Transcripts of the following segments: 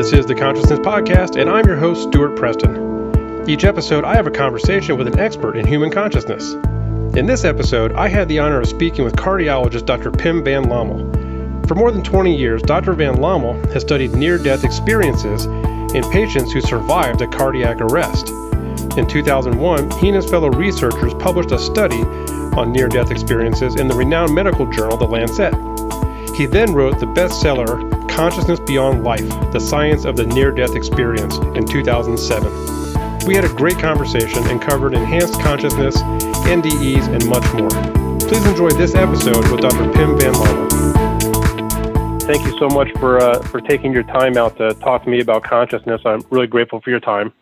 This is the Consciousness Podcast, and I'm your host, Stuart Preston. Each episode, I have a conversation with an expert in human consciousness. In this episode, I had the honor of speaking with cardiologist Dr. Pim van Lommel. For more than 20 years, Dr. van Lommel has studied near death experiences in patients who survived a cardiac arrest. In 2001, he and his fellow researchers published a study on near death experiences in the renowned medical journal The Lancet. He then wrote the bestseller Consciousness Beyond Life The Science of the Near Death Experience in 2007. We had a great conversation and covered enhanced consciousness, NDEs, and much more. Please enjoy this episode with Dr. Pim Van Lommel. Thank you so much for, uh, for taking your time out to talk to me about consciousness. I'm really grateful for your time.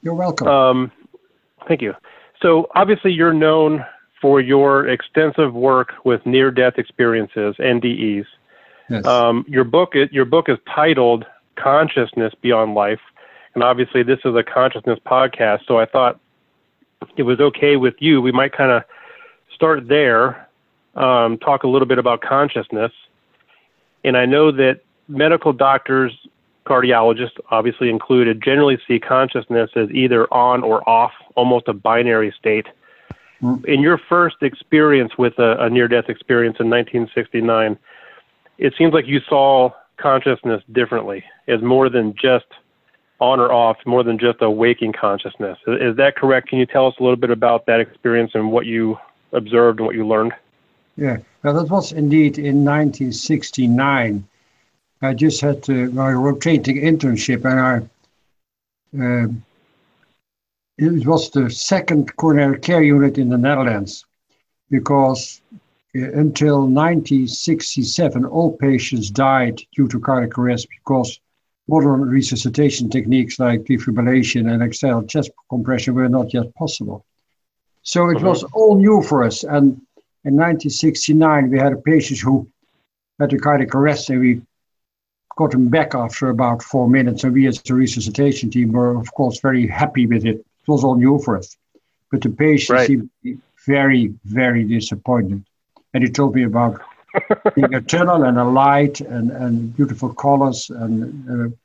You're welcome. Um, thank you. So, obviously, you're known for your extensive work with near death experiences, NDEs. Yes. Um, your book your book is titled Consciousness Beyond Life, and obviously this is a consciousness podcast. So I thought it was okay with you. We might kind of start there, um, talk a little bit about consciousness, and I know that medical doctors, cardiologists, obviously included, generally see consciousness as either on or off, almost a binary state. Mm. In your first experience with a, a near-death experience in 1969 it seems like you saw consciousness differently as more than just on or off, more than just a waking consciousness. Is that correct? Can you tell us a little bit about that experience and what you observed and what you learned? Yeah, well, that was indeed in 1969. I just had my rotating internship, and I uh, it was the second coronary care unit in the Netherlands because until 1967, all patients died due to cardiac arrest because modern resuscitation techniques like defibrillation and external chest compression were not yet possible. So it was uh-huh. all new for us. And in 1969, we had a patient who had a cardiac arrest, and we got him back after about four minutes. And we, as the resuscitation team, were, of course, very happy with it. It was all new for us. But the patient right. seemed very, very disappointed and he told me about being a tunnel and a light and, and beautiful colors and uh,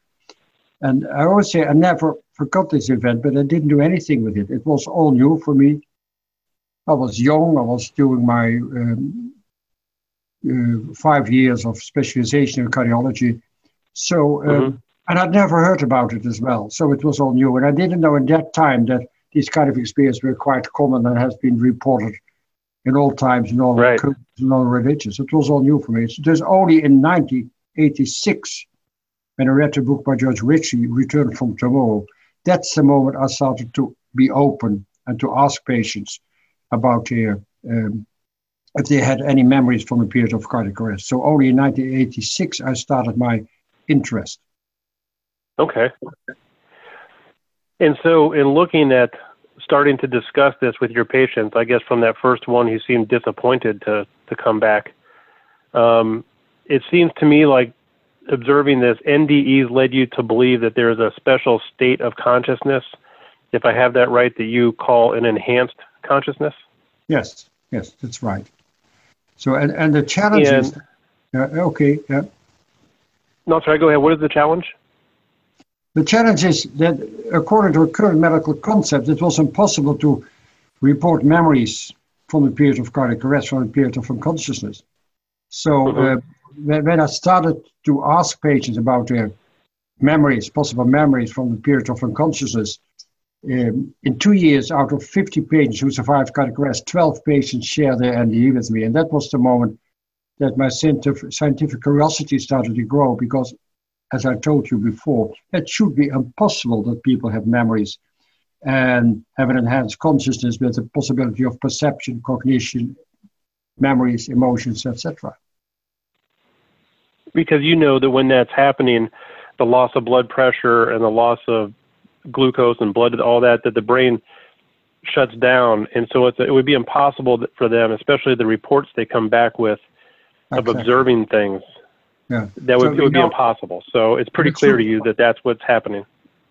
and I always say I never forgot this event, but I didn't do anything with it. It was all new for me. I was young. I was doing my um, uh, five years of specialization in cardiology. So, uh, mm-hmm. and I'd never heard about it as well. So it was all new. And I didn't know in that time that these kind of experiences were quite common and has been reported in all times, in all right. cultures, in all religions. It was all new for me. It was only in 1986 when I read a book by George Ritchie, Return from Tomorrow. That's the moment I started to be open and to ask patients about their um, if they had any memories from a period of cardiac arrest. So only in 1986 I started my interest. Okay. And so, in looking at starting to discuss this with your patients, I guess from that first one who seemed disappointed to to come back, um, it seems to me like observing this NDEs led you to believe that there is a special state of consciousness, if I have that right, that you call an enhanced consciousness. Yes, yes, that's right. So and and the challenge and, is, uh, okay, yeah. No, sorry. Go ahead. What is the challenge? The challenge is that, according to a current medical concept, it was impossible to report memories from the period of cardiac arrest, from the period of unconsciousness. So mm-hmm. uh, when, I started to ask patients about their memories, possible memories from the period of unconsciousness, um, in two years, out of 50 patients who survived cardiac arrest, 12 patients shared their NDE with me. And that was the moment that my scientific curiosity started to grow because as I told you before, it should be impossible that people have memories and have an enhanced consciousness with the possibility of perception, cognition, memories, emotions, etc. Because you know that when that's happening, the loss of blood pressure and the loss of glucose and blood, all that, that the brain shuts down, and so it would be impossible for them, especially the reports they come back with, of exactly. observing things yeah. That would, so, it would be impossible. So it's pretty clear to you that that's what's happening.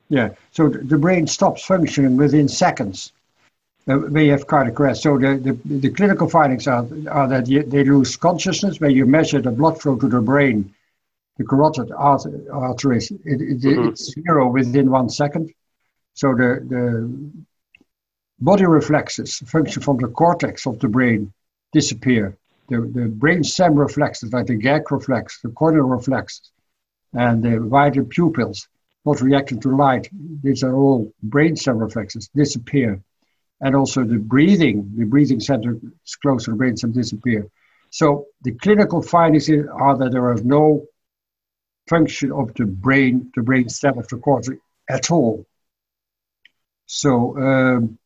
Yeah. So the brain stops functioning within seconds uh, when you have cardiac arrest. So the, the, the clinical findings are, are that you, they lose consciousness when you measure the blood flow to the brain. the carotid artery, it, it, mm-hmm. it's zero within one second. So the, the body reflexes, function from the cortex of the brain, disappear. The, the brain stem reflexes, like the gag reflex, the corneal reflex, and the wider pupils, not reacting to light, these are all brain stem reflexes, disappear. And also the breathing, the breathing center is close to the brain stem disappear. So the clinical findings are that there is no function of the brain, the brain stem of the cortex at all. So um,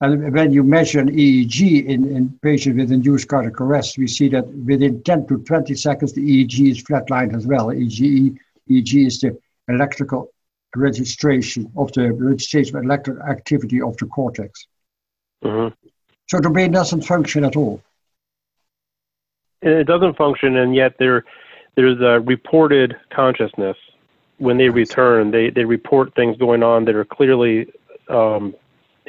and when you measure an EEG in, in patients with induced cardiac arrest, we see that within 10 to 20 seconds, the EEG is flatlined as well. EEG, EEG is the electrical registration of the registration of electrical activity of the cortex. Mm-hmm. So the brain doesn't function at all. It doesn't function, and yet there, there's a reported consciousness. When they return, they, they report things going on that are clearly um,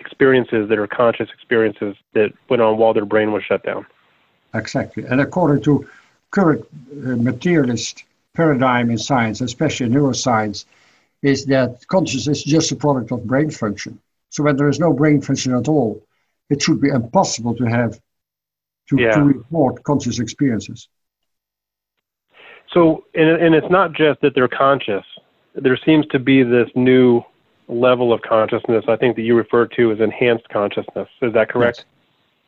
experiences that are conscious experiences that went on while their brain was shut down. Exactly. And according to current uh, materialist paradigm in science, especially neuroscience, is that consciousness is just a product of brain function. So when there is no brain function at all, it should be impossible to have to, yeah. to report conscious experiences. So, and, and it's not just that they're conscious. There seems to be this new level of consciousness I think that you refer to as enhanced consciousness. Is that correct?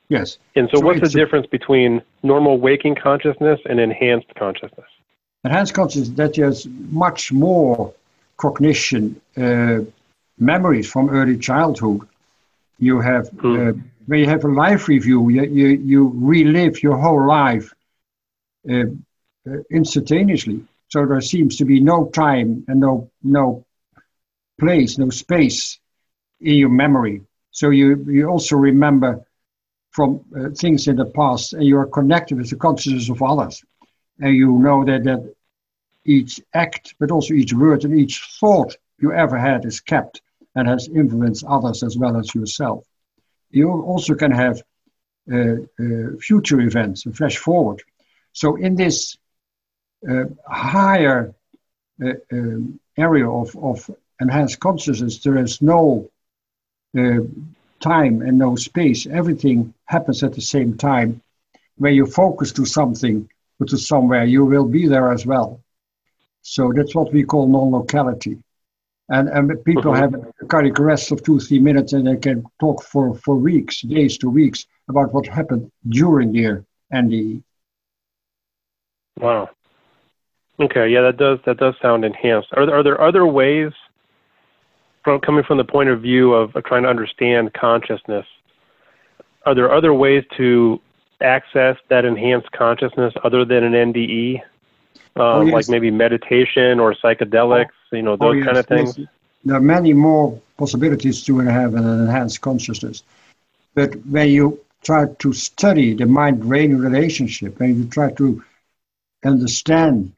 Yes. yes. And so, so what's the difference between normal waking consciousness and enhanced consciousness? Enhanced consciousness that has much more cognition, uh, memories from early childhood. You have hmm. uh, when you have a life review, you you, you relive your whole life uh, uh instantaneously. So there seems to be no time and no no place, no space in your memory. So you, you also remember from uh, things in the past and you are connected with the consciousness of others. And you know that, that each act, but also each word and each thought you ever had is kept and has influenced others as well as yourself. You also can have uh, uh, future events, a flash forward. So in this uh, higher uh, um, area of, of enhanced consciousness, there is no uh, time and no space. Everything happens at the same time. When you focus to something or to somewhere, you will be there as well. So that's what we call non-locality. And, and people mm-hmm. have a cardiac arrest of two, three minutes and they can talk for, for weeks, days to weeks about what happened during their NDE. Wow. Okay, yeah, that does that does sound enhanced. Are there, are there other ways from coming from the point of view of, of trying to understand consciousness, are there other ways to access that enhanced consciousness other than an NDE? Uh, oh, yes. Like maybe meditation or psychedelics, you know, those oh, yes, kind of things? Yes. There are many more possibilities to have an enhanced consciousness. But when you try to study the mind brain relationship and you try to understand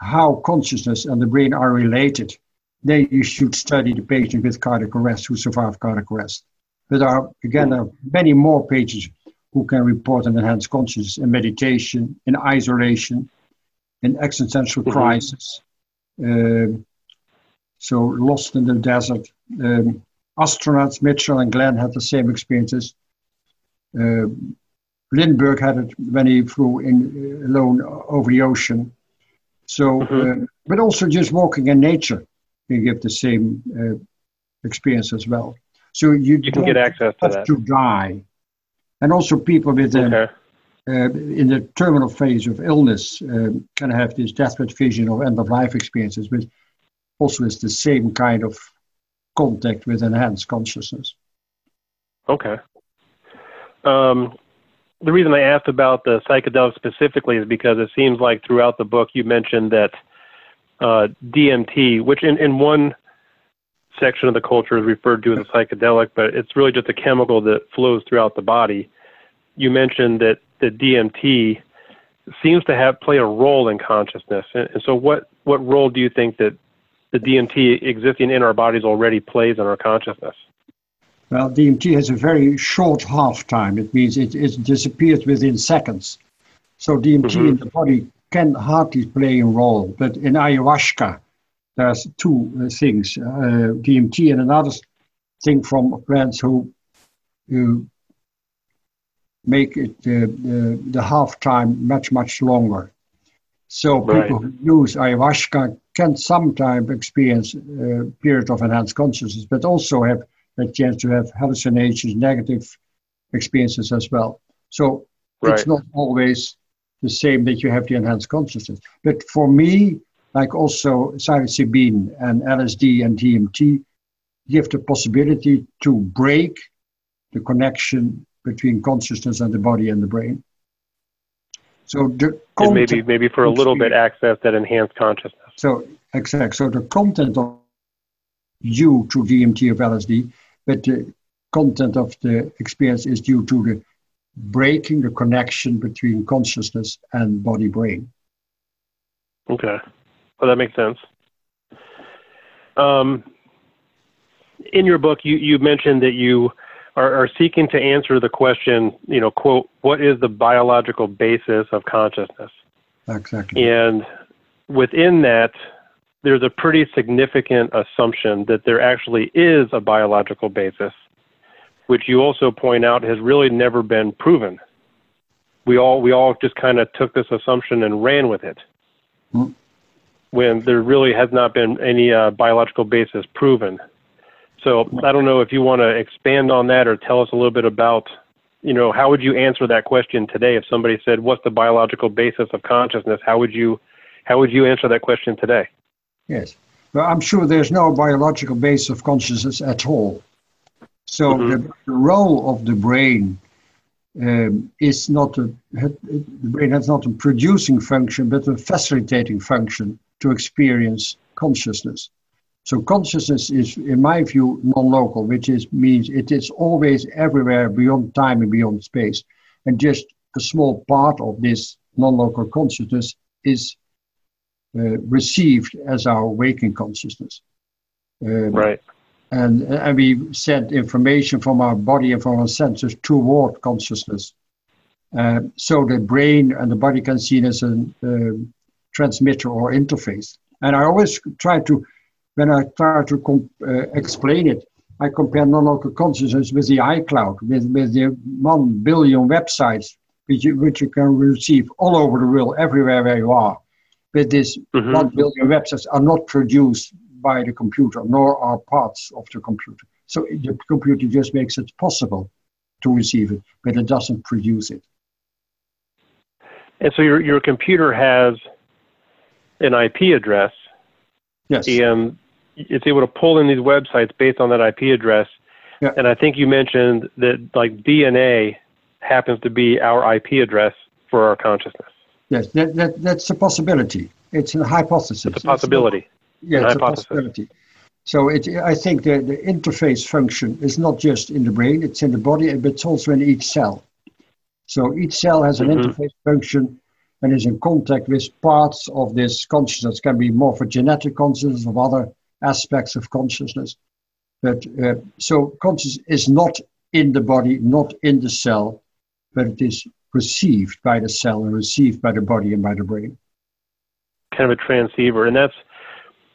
how consciousness and the brain are related, then you should study the patient with cardiac arrest who survived cardiac arrest. But there are, again, there are many more patients who can report an enhanced consciousness in meditation, in isolation, in existential mm-hmm. crisis. Um, so lost in the desert. Um, astronauts, Mitchell and Glenn had the same experiences. Uh, Lindbergh had it when he flew in uh, alone over the ocean. So, mm-hmm. uh, but also just walking in nature can give the same uh, experience as well. So you, you can get access to that. To die, and also people with um, okay. uh, in the terminal phase of illness um, can have this deathbed vision or end of life experiences, which also is the same kind of contact with enhanced consciousness. Okay. Um, the reason I asked about the psychedelics specifically is because it seems like throughout the book you mentioned that uh, DMT, which in, in one section of the culture is referred to as a psychedelic, but it's really just a chemical that flows throughout the body. You mentioned that the DMT seems to have play a role in consciousness, and, and so what what role do you think that the DMT existing in our bodies already plays in our consciousness? Well, DMT has a very short half time. It means it, it disappears within seconds. So DMT mm-hmm. in the body can hardly play a role. But in ayahuasca, there's two uh, things: uh, DMT and another thing from plants who, make it uh, uh, the half time much much longer. So people right. who use ayahuasca can sometimes experience a uh, period of enhanced consciousness, but also have a chance to have hallucinations, negative experiences as well. So right. it's not always the same that you have the enhanced consciousness. But for me, like also psilocybin and LSD and DMT, give the possibility to break the connection between consciousness and the body and the brain. So the and maybe maybe for a little bit access that enhanced consciousness. So exactly. So the content of due to DMT of LSD, but the content of the experience is due to the breaking the connection between consciousness and body brain. Okay. Well, that makes sense. Um, in your book, you, you mentioned that you are, are seeking to answer the question, you know, quote, what is the biological basis of consciousness? Exactly. And within that, there's a pretty significant assumption that there actually is a biological basis, which you also point out has really never been proven. We all we all just kind of took this assumption and ran with it, mm. when there really has not been any uh, biological basis proven. So I don't know if you want to expand on that or tell us a little bit about, you know, how would you answer that question today if somebody said, "What's the biological basis of consciousness?" How would you, how would you answer that question today? Yes, well, I'm sure there's no biological basis of consciousness at all. So mm-hmm. the, the, role of the brain um, is not a the brain has not a producing function, but a facilitating function to experience consciousness. So consciousness is, in my view, non-local, which is means it is always everywhere beyond time and beyond space. And just a small part of this non-local consciousness is uh, received as our waking consciousness. Um, right. And, and we send information from our body and from our senses toward consciousness. Uh, so the brain and the body can see it as a uh, transmitter or interface. And I always try to when I try to com- uh, explain it, I compare non-local consciousness with the iCloud, with, with the one billion websites which you, which you can receive all over the world, everywhere where you are. But this mm-hmm. one billion websites are not produced by the computer, nor are parts of the computer. So the computer just makes it possible to receive it, but it doesn't produce it. And so your your computer has an IP address. Yes. And um, it's able to pull in these websites based on that IP address. Yeah. And I think you mentioned that like DNA happens to be our IP address for our consciousness. Yes, that, that that's a possibility. It's a hypothesis. It's a possibility. Yeah, it's a possibility. So it, I think the, the interface function is not just in the brain, it's in the body, but it's also in each cell. So each cell has an mm-hmm. interface function and is in contact with parts of this consciousness. It can be more for genetic consciousness of other aspects of consciousness. But uh, so consciousness is not in the body, not in the cell, but it is perceived by the cell and received by the body and by the brain. Kind of a transceiver, and that's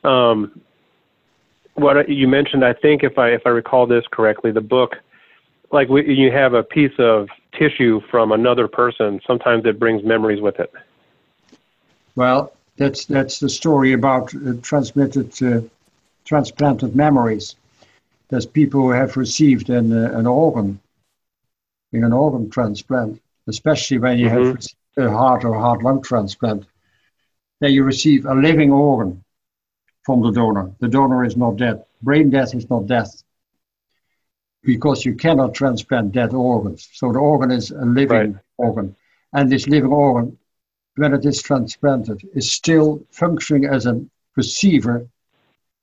um, what you mentioned. I think if I if I recall this correctly, the book, like we, you have a piece of tissue from another person. Sometimes it brings memories with it. Well, that's that's the story about uh, transmitted uh, transplanted memories. There's people who have received an, uh, an organ, in an organ transplant, especially when you mm-hmm. have a heart or heart lung transplant. Then you receive a living organ from the donor. The donor is not dead. Brain death is not death because you cannot transplant dead organs. So the organ is a living right. organ. And this living organ, when it is transplanted, is still functioning as a receiver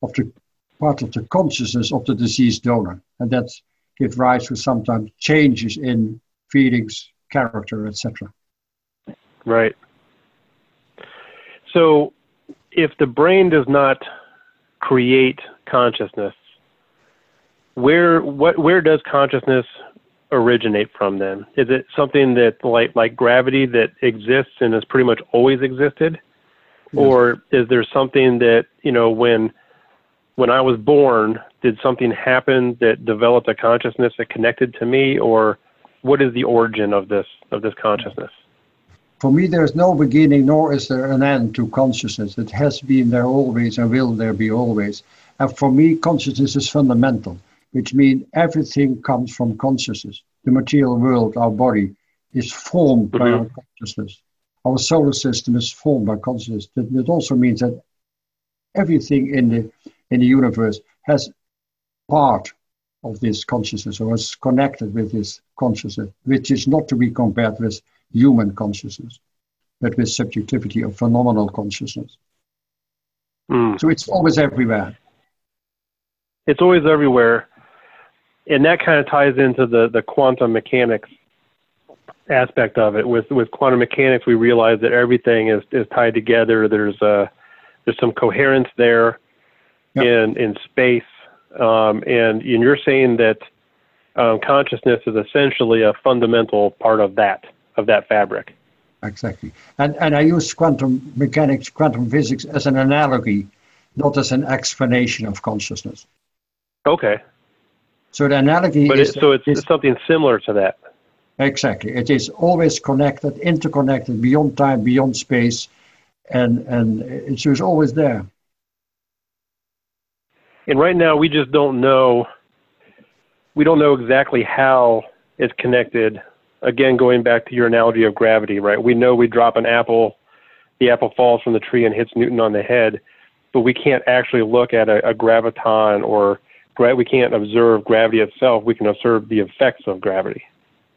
of the part of the consciousness of the deceased donor. And that gives rise to sometimes changes in feelings, character, etc. Right. So if the brain does not create consciousness, where what where does consciousness originate from then? Is it something that like like gravity that exists and has pretty much always existed? Yes. Or is there something that, you know, when when I was born, did something happen that developed a consciousness that connected to me or what is the origin of this of this consciousness? For me, there's no beginning nor is there an end to consciousness. It has been there always and will there be always. And for me, consciousness is fundamental which means everything comes from consciousness. The material world, our body, is formed mm-hmm. by our consciousness. Our solar system is formed by consciousness. That, that also means that everything in the in the universe has part of this consciousness or is connected with this consciousness, which is not to be compared with human consciousness, but with subjectivity of phenomenal consciousness. Mm. So it's always everywhere. It's always everywhere and that kind of ties into the the quantum mechanics aspect of it. With with quantum mechanics, we realize that everything is is tied together. There's a there's some coherence there yep. in in space, um, and and you're saying that um, consciousness is essentially a fundamental part of that of that fabric. Exactly, and and I use quantum mechanics, quantum physics as an analogy, not as an explanation of consciousness. Okay, so the analogy but is. It, so it's, is, something similar to that. Exactly. It is always connected, interconnected, beyond time, beyond space, and, and it's just always there. And right now, we just don't know. We don't know exactly how it's connected. Again, going back to your analogy of gravity, right? We know we drop an apple, the apple falls from the tree and hits Newton on the head, but we can't actually look at a, a graviton or we can't observe gravity itself. We can observe the effects of gravity.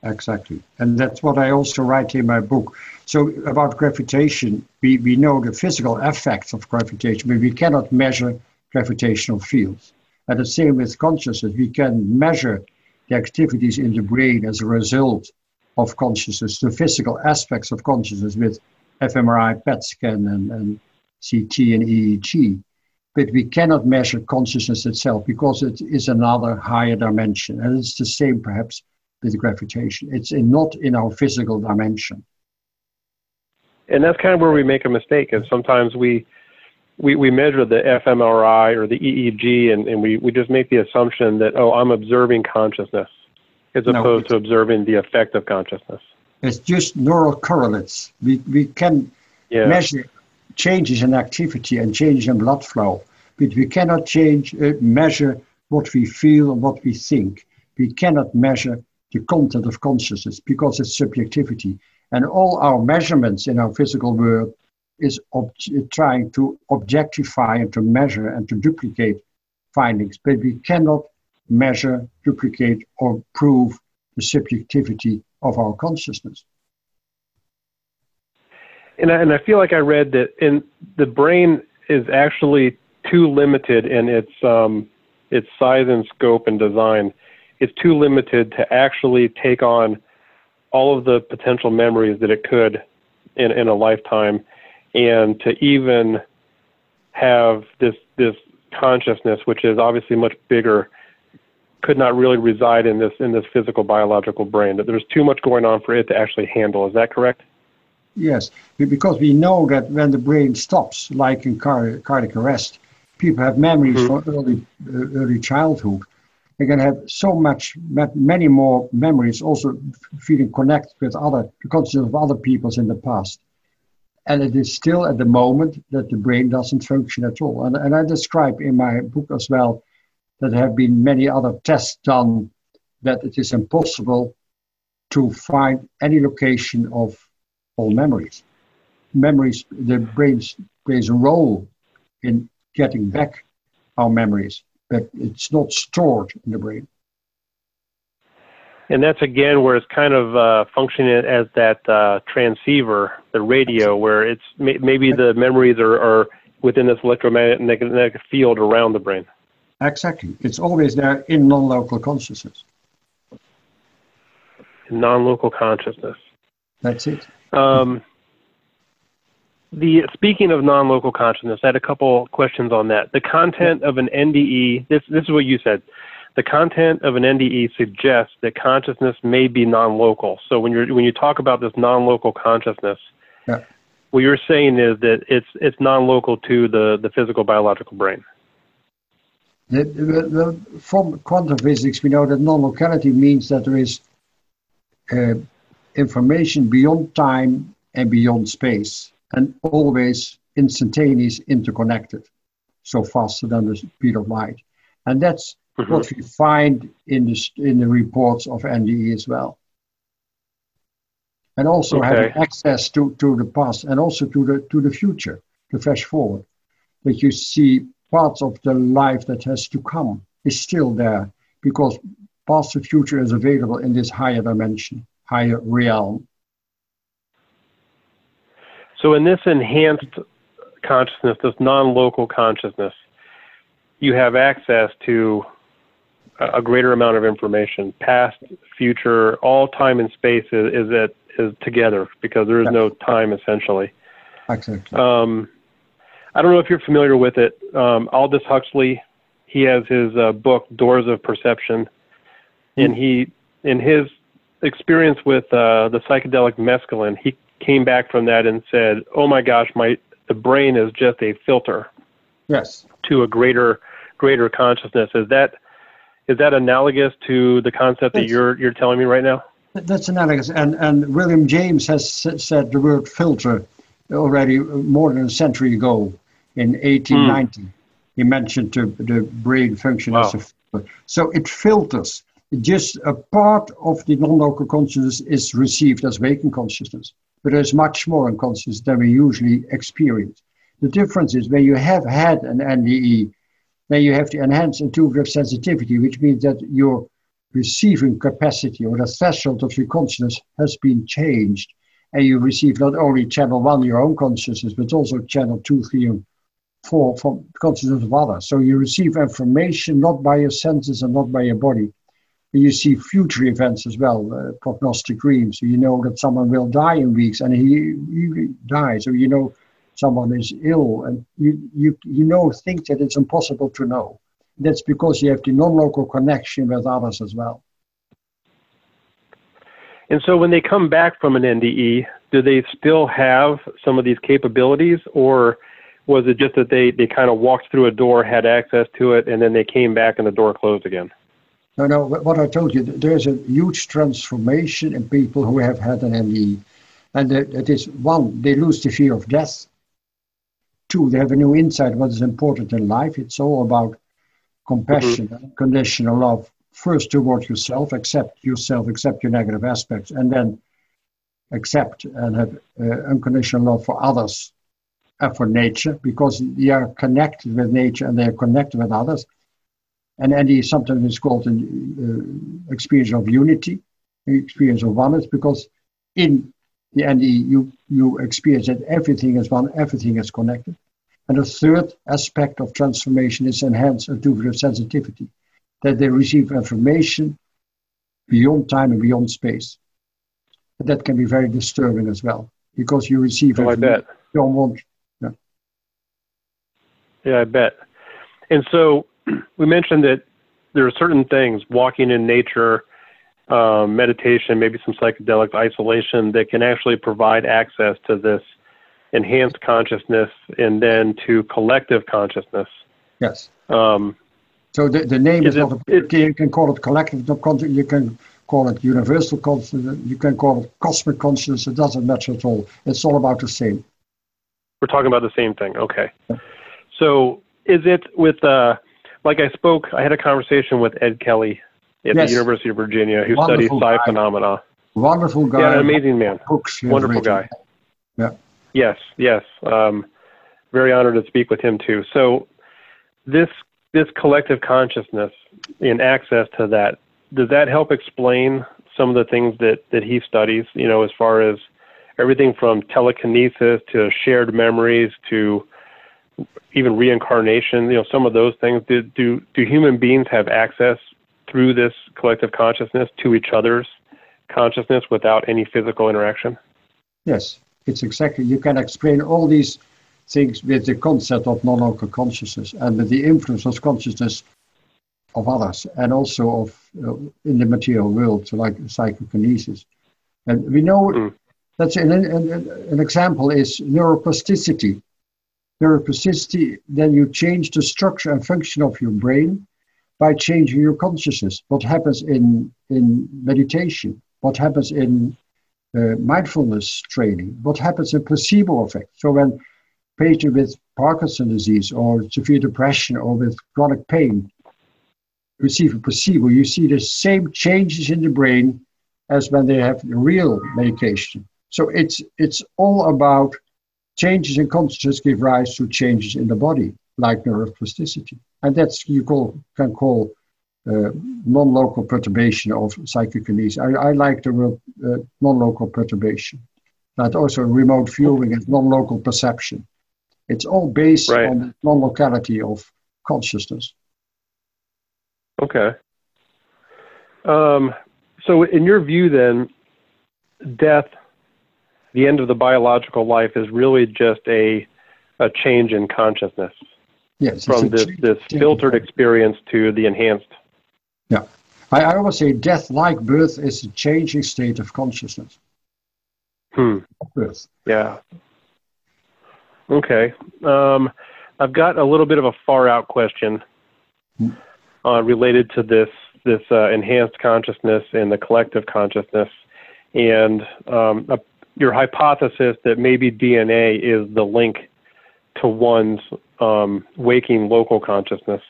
Exactly. And that's what I also write in my book. So about gravitation, we, we know the physical effects of gravitation, but we cannot measure gravitational fields. And the same with consciousness. We can measure the activities in the brain as a result of consciousness, the physical aspects of consciousness with fMRI, PET scan, and, and CT and EEG but we cannot measure consciousness itself because it is another higher dimension. And it's the same perhaps with gravitation. It's in, not in our physical dimension. And that's kind of where we make a mistake. And sometimes we, we, we measure the fMRI or the EEG and, and we, we just make the assumption that, oh, I'm observing consciousness as opposed no, to observing the effect of consciousness. It's just neural correlates. We, we can yeah. measure changes in activity and changes in blood flow, but we cannot change, uh, measure what we feel and what we think. We cannot measure the content of consciousness because it's subjectivity. And all our measurements in our physical world is ob- trying to objectify and to measure and to duplicate findings, but we cannot measure, duplicate, or prove the subjectivity of our consciousness and I, and I feel like I read that in the brain is actually too limited in its um, its size and scope and design. It's too limited to actually take on all of the potential memories that it could in, in a lifetime, and to even have this this consciousness, which is obviously much bigger, could not really reside in this in this physical biological brain. That there's too much going on for it to actually handle. Is that correct? Yes, because we know that when the brain stops, like in car- cardiac arrest, people have memories mm-hmm. from early uh, early childhood. They can have so much, many more memories, also feeling connected with other, the consciousness of other peoples in the past. And it is still at the moment that the brain doesn't function at all. And, and I describe in my book as well there have been many other tests done that it is impossible to find any location of all memories. Memories, the brain plays a role in getting back our memories, but it's not stored in the brain. And that's again where it's kind of uh, functioning as that uh, transceiver, the radio, where it's may- maybe the memories are, are within this electromagnetic field around the brain. Exactly. It's always there in non local consciousness. Non local consciousness. That's it. Um, the speaking of non-local consciousness, I had a couple questions on that. The content of an NDE. This this is what you said. the content of an NDE suggests that consciousness may be non-local. So when you're when you talk about this non-local consciousness, yeah. what you're saying is that it's it's non-local to the the physical biological brain. The, the, the, from quantum physics, we know that non-locality means that there is uh, information beyond time and beyond space, and always instantaneous, interconnected, so faster than the speed of light. And that's mm-hmm. what we find in the, in the reports of NDE as well. And also okay. having access to, to the past and also to the, to the future, to flash forward. That you see parts of the life that has to come is still there because past and future is available in this higher dimension, higher realm. So, in this enhanced consciousness, this non local consciousness, you have access to a greater amount of information. Past, future, all time and space is, is, at, is together because there is no time essentially. Exactly. Um, I don't know if you're familiar with it. Um, Aldous Huxley, he has his uh, book Doors of Perception, mm-hmm. and he, in his experience with uh, the psychedelic mescaline, he came back from that and said, "Oh my gosh, my the brain is just a filter." Yes. To a greater greater consciousness. Is that is that analogous to the concept that you're you're telling me right now? That's analogous, and and William James has said the word filter already more than a century ago in 1890. Mm. He mentioned the, the brain function wow. as a filter. So it filters. Just a part of the non-local consciousness is received as waking consciousness, but there's much more in consciousness than we usually experience. The difference is when you have had an NDE, then you have to enhance intuitive sensitivity, which means that your receiving capacity or the threshold of your consciousness has been changed and you receive not only channel one, your own consciousness, but also channel two, three, and four from consciousness of others. So you receive information not by your senses and not by your body. You see future events as well, uh, prognostic dreams. So you know that someone will die in weeks, and he, he dies. So you know someone is ill, and you, you, you know things that it's impossible to know. That's because you have the non-local connection with others as well. And so when they come back from an NDE, do they still have some of these capabilities or was it just that they, they kind of walked through a door, had access to it, and then they came back and the door closed again? No, no, what I told you, there's a huge transformation in people who have had an NDE. And it is one, they lose the fear of death. Two, they have a new insight what is important in life. It's all about compassion, mm-hmm. unconditional love, first towards yourself, accept yourself, accept your negative aspects, and then accept and have uh, unconditional love for others and for nature because they are connected with nature and they are connected with others. And NDE sometimes is called an uh, experience of unity, experience of oneness, because in the NDE you, you experience that everything is one, everything is connected. And the third aspect of transformation is enhanced intuitive sensitivity that they receive information beyond time and beyond space. And that can be very disturbing as well because you receive oh, I bet. you don't want. Yeah. yeah, I bet. And so we mentioned that there are certain things, walking in nature, um, meditation, maybe some psychedelic isolation, that can actually provide access to this enhanced consciousness and then to collective consciousness. Yes. Um, so the, the name is, is not a, it, you can call it collective consciousness, you can call it universal consciousness, you can call it cosmic consciousness, it doesn't matter at all. It's all about the same. We're talking about the same thing, okay. Yeah. So is it with, uh, like I spoke, I had a conversation with Ed Kelly at yes. the University of Virginia who Wonderful studies psi phenomena. Wonderful guy. Yeah, an amazing man. Books Wonderful guy. Yeah. Yes, yes. Um, very honored to speak with him too. So this this collective consciousness and access to that, does that help explain some of the things that, that he studies, you know, as far as everything from telekinesis to shared memories to even reincarnation, you know, some of those things. Do, do, do human beings have access through this collective consciousness to each other's consciousness without any physical interaction? Yes, it's exactly, you can explain all these things with the concept of non-local consciousness and with the influence of consciousness of others and also of uh, in the material world, so like psychokinesis. And we know mm. that's an, an, an example is neuroplasticity. Neuroplasticity, then you change the structure and function of your brain by changing your consciousness. What happens in, in meditation? What happens in uh, mindfulness training? What happens in placebo effect? So when patient with Parkinson's disease or severe depression or with chronic pain receive a placebo, you see the same changes in the brain as when they have real medication. So it's it's all about changes in consciousness give rise to changes in the body, like neuroplasticity, and that's you call can call uh, non-local perturbation of psychokinesis. I, I like the word uh, non-local perturbation. but also remote viewing and non-local perception. It's all based right. on the non-locality of consciousness. Okay. Um, so, in your view, then, death, the end of the biological life, is really just a a change in consciousness. Yes, from this, this filtered experience to the enhanced. Yeah, I, I always say death, like birth, is a changing state of consciousness. Hmm. Birth. Yeah. Okay. Um, I've got a little bit of a far out question uh, related to this this uh, enhanced consciousness and the collective consciousness, and um, a, your hypothesis that maybe DNA is the link to one's um, waking local consciousness.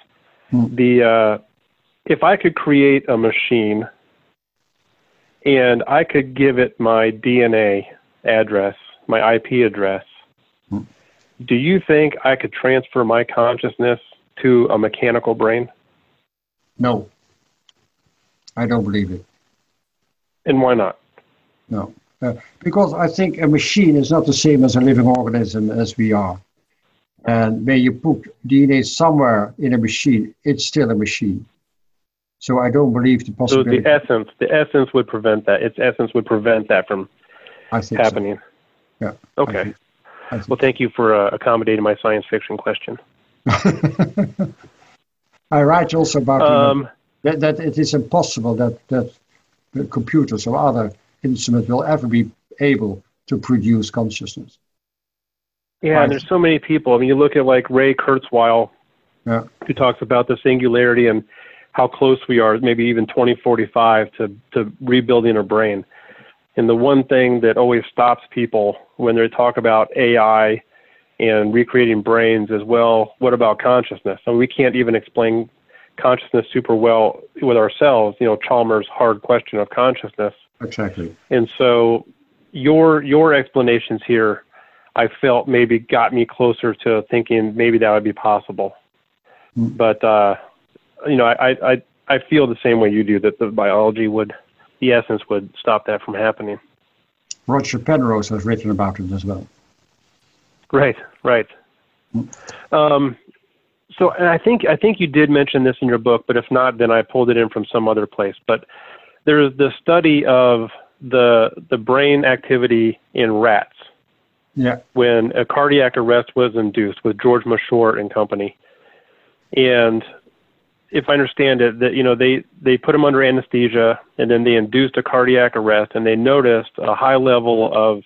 Hmm. The uh, if I could create a machine and I could give it my DNA address, my IP address. Do you think I could transfer my consciousness to a mechanical brain? No. I don't believe it. And why not? No. Uh, because I think a machine is not the same as a living organism as we are. And when you put DNA somewhere in a machine, it's still a machine. So I don't believe the possibility. So the essence, the essence would prevent that. Its essence would prevent that from happening. So. Yeah. Okay. I think, I think well, thank you for uh, accommodating my science fiction question. I write also about um, that, that it is impossible that, that computers or other instruments will ever be able to produce consciousness. Yeah, right. and there's so many people. I mean, you look at like Ray Kurzweil, yeah. who talks about the singularity and how close we are, maybe even 2045, to, to rebuilding our brain. And the one thing that always stops people when they talk about AI and recreating brains as well, what about consciousness? And we can't even explain consciousness super well with ourselves. You know, Chalmers' hard question of consciousness. Exactly. And so your your explanations here, I felt maybe got me closer to thinking maybe that would be possible. Mm. But uh, you know, I, I I feel the same way you do that the biology would, the essence would stop that from happening. Roger Penrose has written about it as well. Right, right. Um, so and I think I think you did mention this in your book, but if not, then I pulled it in from some other place. But there's the study of the the brain activity in rats. Yeah. When a cardiac arrest was induced with George Mashore and company, and if I understand it, that you know they they put him under anesthesia and then they induced a cardiac arrest and they noticed a high level of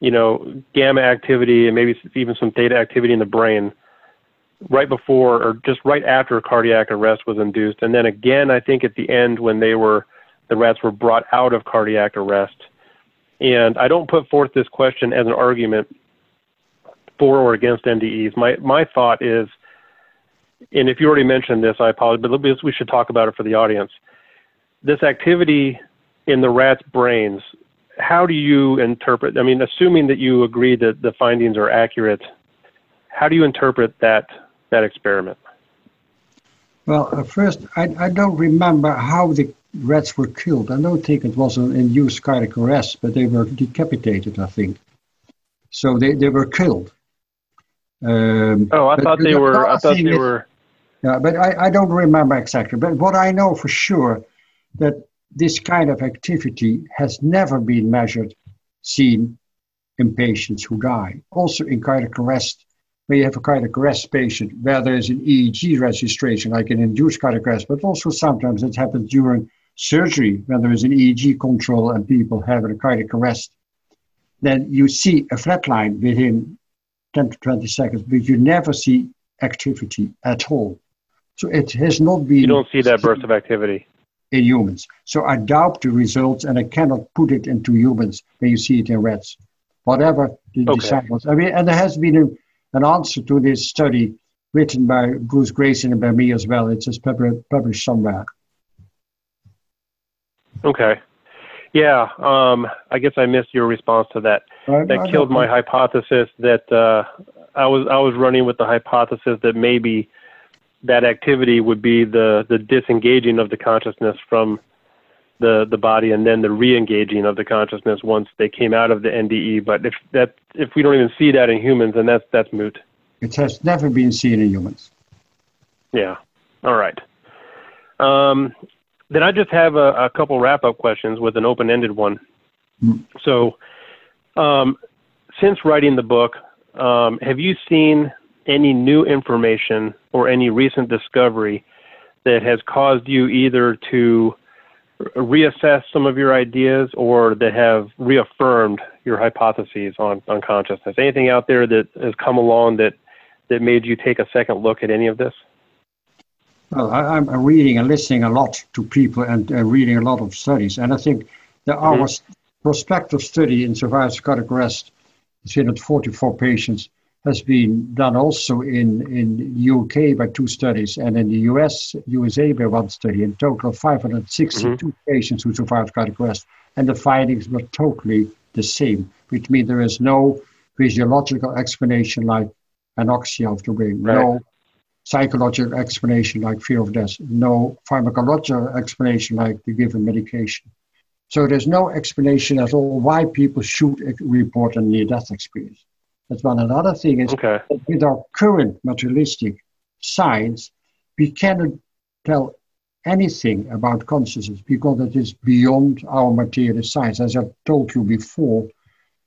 you know gamma activity and maybe even some theta activity in the brain right before or just right after cardiac arrest was induced, and then again, I think at the end when they were the rats were brought out of cardiac arrest. And I don't put forth this question as an argument for or against NDEs. My my thought is, and if you already mentioned this, I apologize, but we should talk about it for the audience. This activity in the rats' brains, how do you interpret? I mean, assuming that you agree that the findings are accurate, how do you interpret that that experiment? Well, first, I, I don't remember how the rats were killed. I don't think it was an induced cardiac arrest, but they were decapitated, I think. So they, they were killed. Um, oh, I thought they were. I thought they were. Yeah, but I, I don't remember exactly. But what I know for sure that this kind of activity has never been measured, seen in patients who die. Also in cardiac arrest when you have a cardiac arrest patient where there is an EEG registration, like an induced cardiac arrest, but also sometimes it happens during surgery when there is an EEG control and people have a cardiac arrest. Then you see a flat line within 10 to 20 seconds, but you never see activity at all. So it has not been. You don't see that burst of activity in humans. So I doubt the results, and I cannot put it into humans when you see it in rats. Whatever the okay. disciples. I mean, and there has been a, an answer to this study written by Bruce Greyson and by me as well. It's just published somewhere. Okay. Yeah, um, I guess I missed your response to that. I, that I killed my hypothesis that uh, I was I was running with the hypothesis that maybe that activity would be the the disengaging of the consciousness from the the body and then the re-engaging of the consciousness once they came out of the NDE. But if that if we don't even see that in humans, then that's that's moot. It has never been seen in humans. Yeah. All right. Um, then I just have a, a couple wrap up questions with an open ended one. Mm. So, um, since writing the book, um, have you seen any new information or any recent discovery that has caused you either to reassess some of your ideas or that have reaffirmed your hypotheses on, on consciousness? Anything out there that has come along that, that made you take a second look at any of this? Well, I, am reading and listening a lot to people and reading a lot of studies. And I think there are mm-hmm. prospective study in survivors of cardiac arrest, 344 patients, has been done also in, in UK by two studies and in the US, USA by one study. In total, 562 mm-hmm. patients who survived cardiac arrest. And the findings were totally the same, which means there is no physiological explanation like anoxia of the brain, right. no psychological explanation like fear of death, no pharmacological explanation like the given medication. So there's no explanation at all why people should report a near death That's one. Another thing is okay. with our current materialistic science, we cannot tell anything about consciousness because it is beyond our material science. As I've told you before,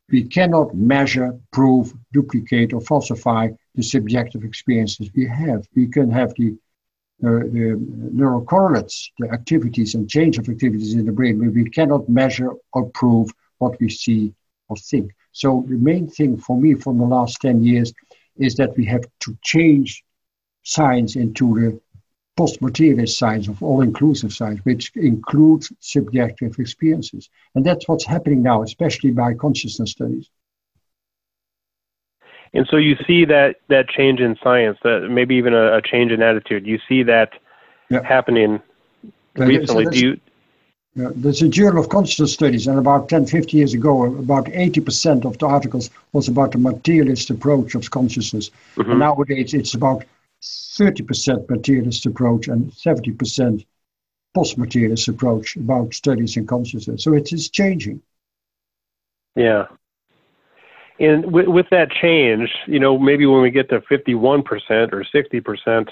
we cannot measure, prove, duplicate, or falsify the subjective experiences we have. We can have the, uh, the neural correlates, the activities and change of activities in the brain, but we cannot measure or prove what we see or think. So the main thing for me from the last 10 years is that we have to change science into the post-materialist science of all-inclusive science, which includes subjective experiences. And that's what's happening now, especially by consciousness studies. And so you see that that change in science, that maybe even a, a change in attitude. You see that yeah. happening recently. So Do you yeah, there's a Journal of Consciousness Studies, and about 10, 50 years ago, about 80% of the articles was about the materialist approach of consciousness. Mm-hmm. And nowadays, it's about 30% materialist approach and 70% post-materialist approach about studies in consciousness. So it is changing. Yeah. And with, with that change, you know, maybe when we get to 51% or 60%,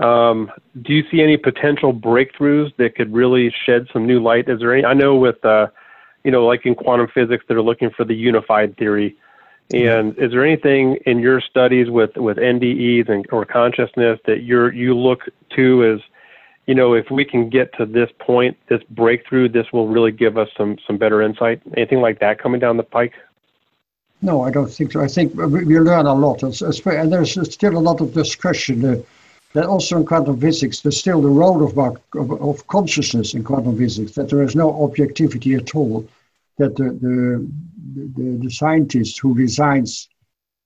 um, do you see any potential breakthroughs that could really shed some new light? Is there any? I know with, uh, you know, like in quantum physics, they're looking for the unified theory. And is there anything in your studies with, with NDEs and or consciousness that you're you look to as, you know, if we can get to this point, this breakthrough, this will really give us some some better insight. Anything like that coming down the pike? No, I don't think so. I think we learn a lot, and there's still a lot of discussion. That also in quantum physics, there's still the role of, of, of consciousness in quantum physics, that there is no objectivity at all, that the, the, the, the scientist who designs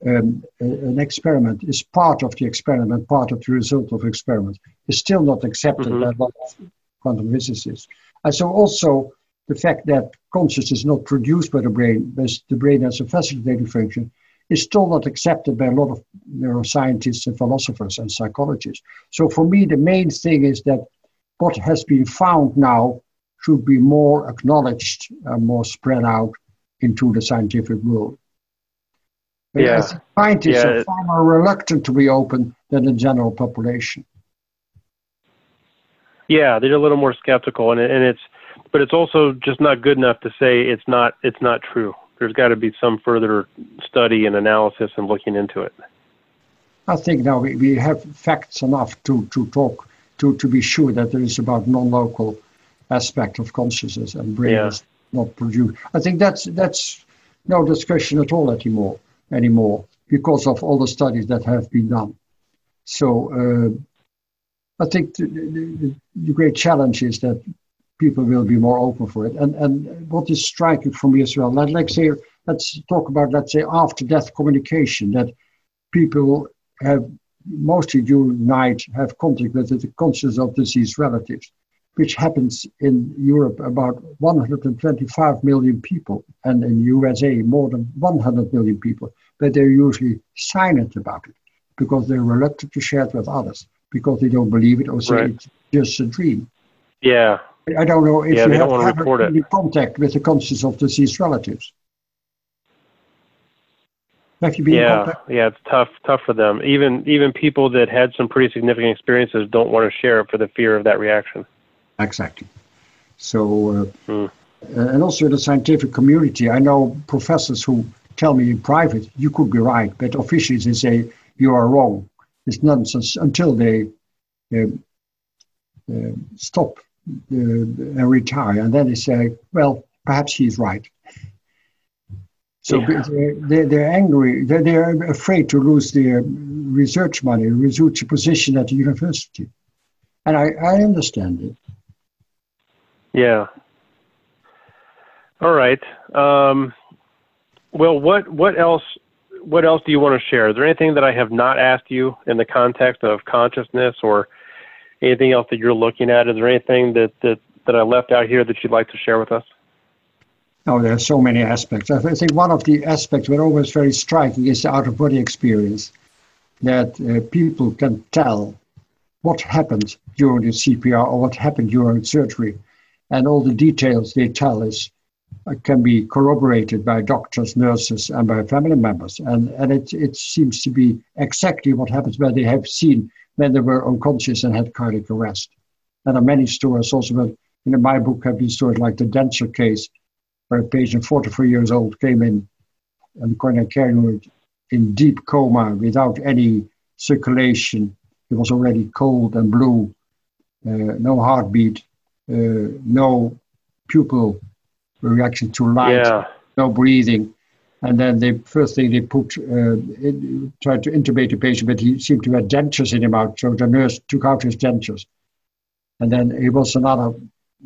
um, an experiment is part of the experiment, part of the result of the experiment, is still not accepted mm-hmm. by a lot of quantum physicists. And so also the fact that consciousness is not produced by the brain, but the brain has a facilitating function, is still not accepted by a lot of neuroscientists and philosophers and psychologists. So for me, the main thing is that what has been found now should be more acknowledged and more spread out into the scientific world. But yeah. scientists yeah. are far more reluctant to be open than the general population. Yeah, they're a little more skeptical, and and it's, but it's also just not good enough to say it's not it's not true there's got to be some further study and analysis and looking into it. I think now we, we have facts enough to, to talk to, to be sure that there is about non-local aspect of consciousness and brain yeah. is not produced. I think that's that's no discussion at all anymore anymore because of all the studies that have been done. So uh, I think the, the, the, great challenge is that people will be more open for it. And and what is striking for me as well, let, let's say let's talk about let's say after death communication that people have mostly during night have contact with the conscious of deceased relatives, which happens in Europe about 125 million people, and in USA more than 100 million people. But they're usually silent about it because they're reluctant to share it with others because they don't believe it or say right. it's just a dream. Yeah. I don't know if yeah, you have ever any contact with the conscious of deceased relatives. Have you been yeah, yeah, it's tough, tough for them. Even even people that had some pretty significant experiences don't want to share it for the fear of that reaction. Exactly. So, uh, hmm. and also in the scientific community, I know professors who tell me in private, you could be right, but officially they say you are wrong. It's nonsense until they uh, uh, stop uh, and retire, and then they say, well, perhaps he's right. So yeah. they're, they're, angry. They're, they're afraid to lose their research money, research position at the university. And I, I understand it. Yeah. All right. Um, well, what what else what else do you want to share? Is there anything that I have not asked you in the context of consciousness, or anything else that you're looking at? Is there anything that that, that I left out here that you'd like to share with us? Oh, there are so many aspects. I think one of the aspects that always very striking is the out of body experience that uh, people can tell what happened during the CPR or what happened during surgery. And all the details they tell us can be corroborated by doctors, nurses, and by family members. And, and it, it seems to be exactly what happens when they have seen when they were unconscious and had cardiac arrest. And there are many stories also, but in my book have been stories like the denture case, where a patient 44 years old came in and coronary care unit in deep coma without any circulation. He was already cold and blue, uh, no heartbeat, uh, no pupil reaction to light, yeah. no breathing. And then the first thing they put, uh, it, tried to intubate the patient, but he seemed to have dentures in his mouth. So the nurse took out his dentures. And then he was another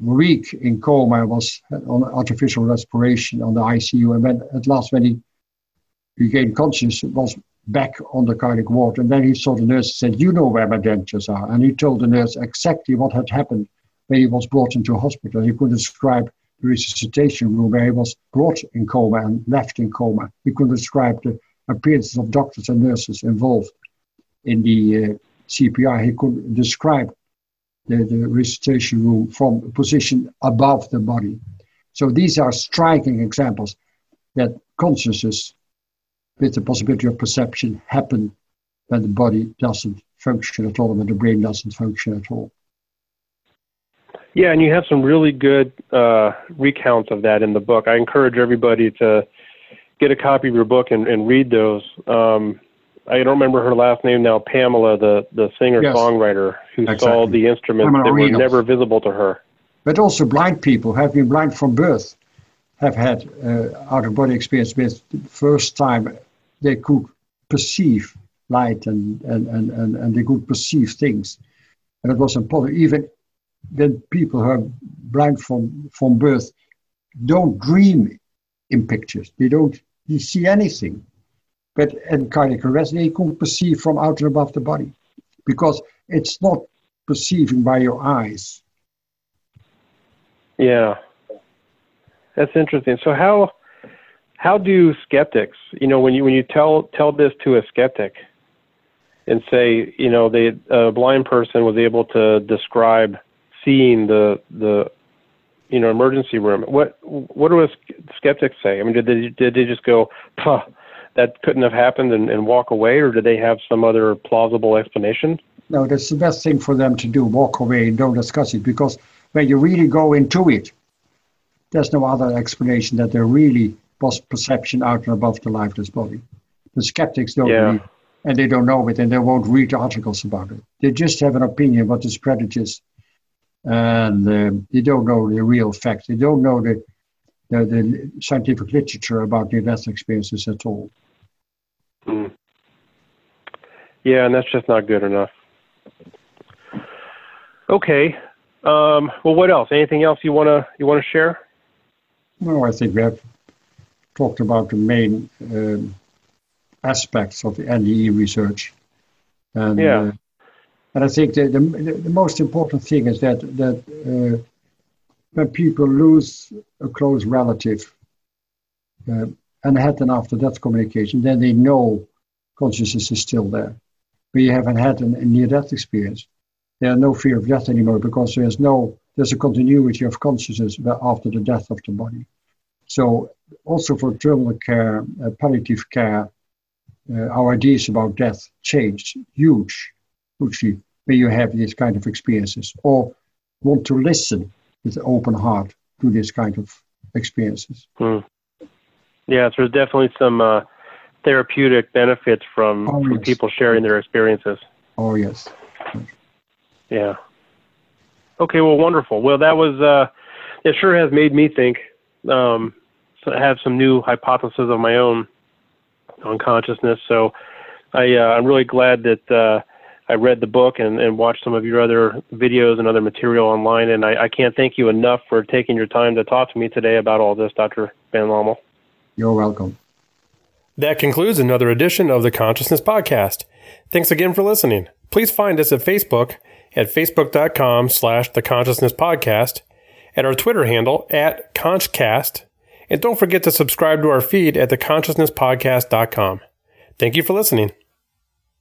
week in coma, was on artificial respiration on the ICU. And then at last, when he regained consciousness, was back on the cardiac ward. And then he saw the nurse and said, You know where my dentures are. And he told the nurse exactly what had happened when he was brought into hospital. He could describe resuscitation room where he was brought in coma and left in coma. He could describe the appearances of doctors and nurses involved in the uh, CPR. He could describe the, the resuscitation room from a position above the body. So these are striking examples that consciousness with the possibility of perception happen when the body doesn't function at all, when the brain doesn't function at all. Yeah, and you have some really good uh, recounts of that in the book. I encourage everybody to get a copy of your book and, and read those. Um, I don't remember her last name now, Pamela, the, the singer songwriter who exactly. saw the instruments Pamela that were never visible to her. But also blind people have been blind from birth have had uh, out of body experience with the first time they could perceive light and, and, and, and, and they could perceive things. And it was important. Even then people who are blind from, from birth don't dream in pictures. They don't they see anything. But in cardiac arrest, they can perceive from out and above the body because it's not perceiving by your eyes. Yeah, that's interesting. So how how do skeptics, you know, when you when you tell tell this to a skeptic and say, you know, the a blind person was able to describe seeing the the you know emergency room, what what do the skeptics say? I mean, did they did they just go, Puh, that couldn't have happened and, and walk away, or did they have some other plausible explanation? No, that's the best thing for them to do walk away and don't discuss it because when you really go into it, there's no other explanation that there really was perception out and above the lifeless body. The skeptics don't yeah. believe. and they don't know it and they won't read articles about it. They just have an opinion what the spread is, and uh, they don't know the real facts. They don't know the, the, the scientific literature about near-death experiences at all. Mm. Yeah, and that's just not good enough. Okay. Um, well, what else? Anything else you wanna you wanna share? No, I think we have talked about the main um, aspects of the NDE research. And, yeah. Uh, and I think the, the, the, most important thing is that, that uh, when people lose a close relative uh, and had an after death communication, then they know consciousness is still there. But you haven't had a near death experience. There's no fear of death anymore because there's no there's a continuity of consciousness after the death of the body. So also for terminal care, uh, palliative care, uh, our ideas about death changed huge, hugely when you have these kind of experiences or want to listen with an open heart to this kind of experiences. Hmm. Yeah, so there's definitely some uh, therapeutic benefits from, oh, from yes. people sharing their experiences. Oh yes. Yeah. Okay. Well, wonderful. Well, that was. Uh, it sure has made me think. Um, so I have some new hypotheses of my own on consciousness. So I, uh, I'm really glad that uh, I read the book and, and watched some of your other videos and other material online. And I, I can't thank you enough for taking your time to talk to me today about all this, Dr. Van Lommel. You're welcome. That concludes another edition of the Consciousness Podcast. Thanks again for listening. Please find us at Facebook at facebook.com slash the consciousness podcast, at our Twitter handle at conchcast, and don't forget to subscribe to our feed at theconsciousnesspodcast.com. Thank you for listening.